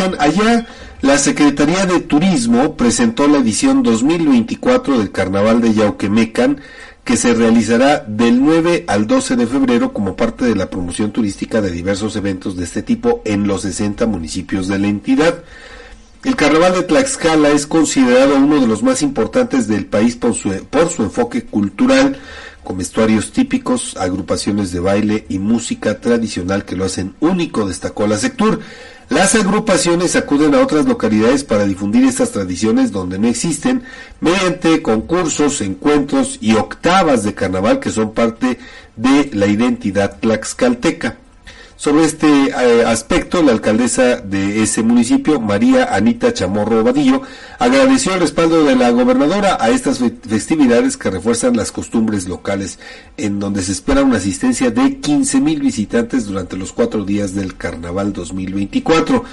Allá la Secretaría de Turismo presentó la edición 2024 del Carnaval de Yauquemecan que se realizará del 9 al 12 de febrero como parte de la promoción turística de diversos eventos de este tipo en los 60 municipios de la entidad. El carnaval de Tlaxcala es considerado uno de los más importantes del país por su, por su enfoque cultural, con vestuarios típicos, agrupaciones de baile y música tradicional que lo hacen único, destacó la Sectur. Las agrupaciones acuden a otras localidades para difundir estas tradiciones donde no existen, mediante concursos, encuentros y octavas de carnaval que son parte de la identidad tlaxcalteca. Sobre este eh, aspecto, la alcaldesa de ese municipio, María Anita Chamorro Vadillo, agradeció el respaldo de la gobernadora a estas festividades que refuerzan las costumbres locales, en donde se espera una asistencia de 15 mil visitantes durante los cuatro días del Carnaval 2024.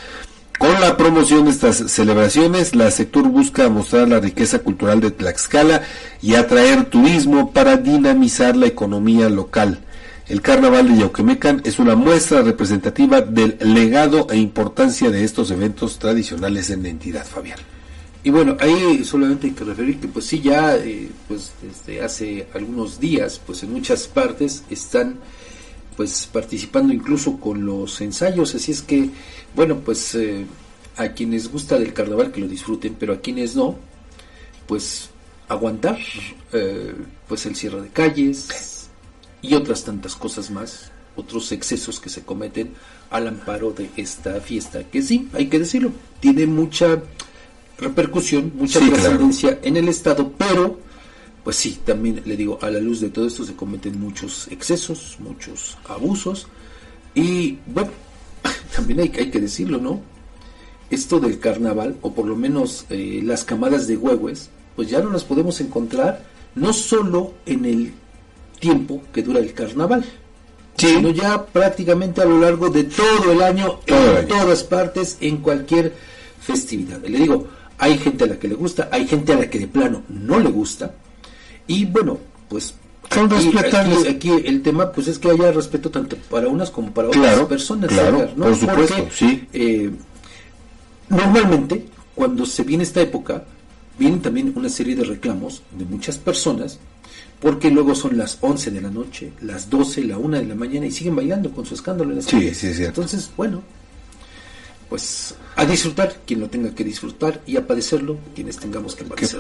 Con la promoción de estas celebraciones, la sector busca mostrar la riqueza cultural de Tlaxcala y atraer turismo para dinamizar la economía local. El Carnaval de Yauquemecan es una muestra representativa del legado e importancia de estos eventos tradicionales en la entidad, Fabián. Y bueno, ahí solamente hay que referir que pues sí, ya eh, pues desde hace algunos días, pues en muchas partes están pues participando incluso con los ensayos, así es que, bueno, pues eh, a quienes gusta del carnaval que lo disfruten, pero a quienes no, pues aguantar eh, pues el cierre de calles, y otras tantas cosas más, otros excesos que se cometen al amparo de esta fiesta, que sí, hay que decirlo, tiene mucha repercusión, mucha trascendencia en el Estado, pero pues sí, también le digo, a la luz de todo esto se cometen muchos excesos, muchos abusos, y bueno, también hay, hay que decirlo, ¿no? Esto del carnaval, o por lo menos eh, las camadas de huehues, pues ya no las podemos encontrar no solo en el tiempo que dura el carnaval, sino ya prácticamente a lo largo de todo el año, en todas partes, en cualquier festividad. Le digo, hay gente a la que le gusta, hay gente a la que de plano no le gusta, y bueno, pues aquí, el tema pues es que haya respeto tanto para unas como para otras personas. Claro, por supuesto, sí. Eh, normalmente, cuando se viene esta época, vienen también una serie de reclamos de muchas personas porque luego son las 11 de la noche, las 12, la 1 de la mañana y siguen bailando con su escándalo en la sí, sí, sí, Entonces, bueno, pues a disfrutar quien lo tenga que disfrutar y a padecerlo quienes tengamos que padecerlo.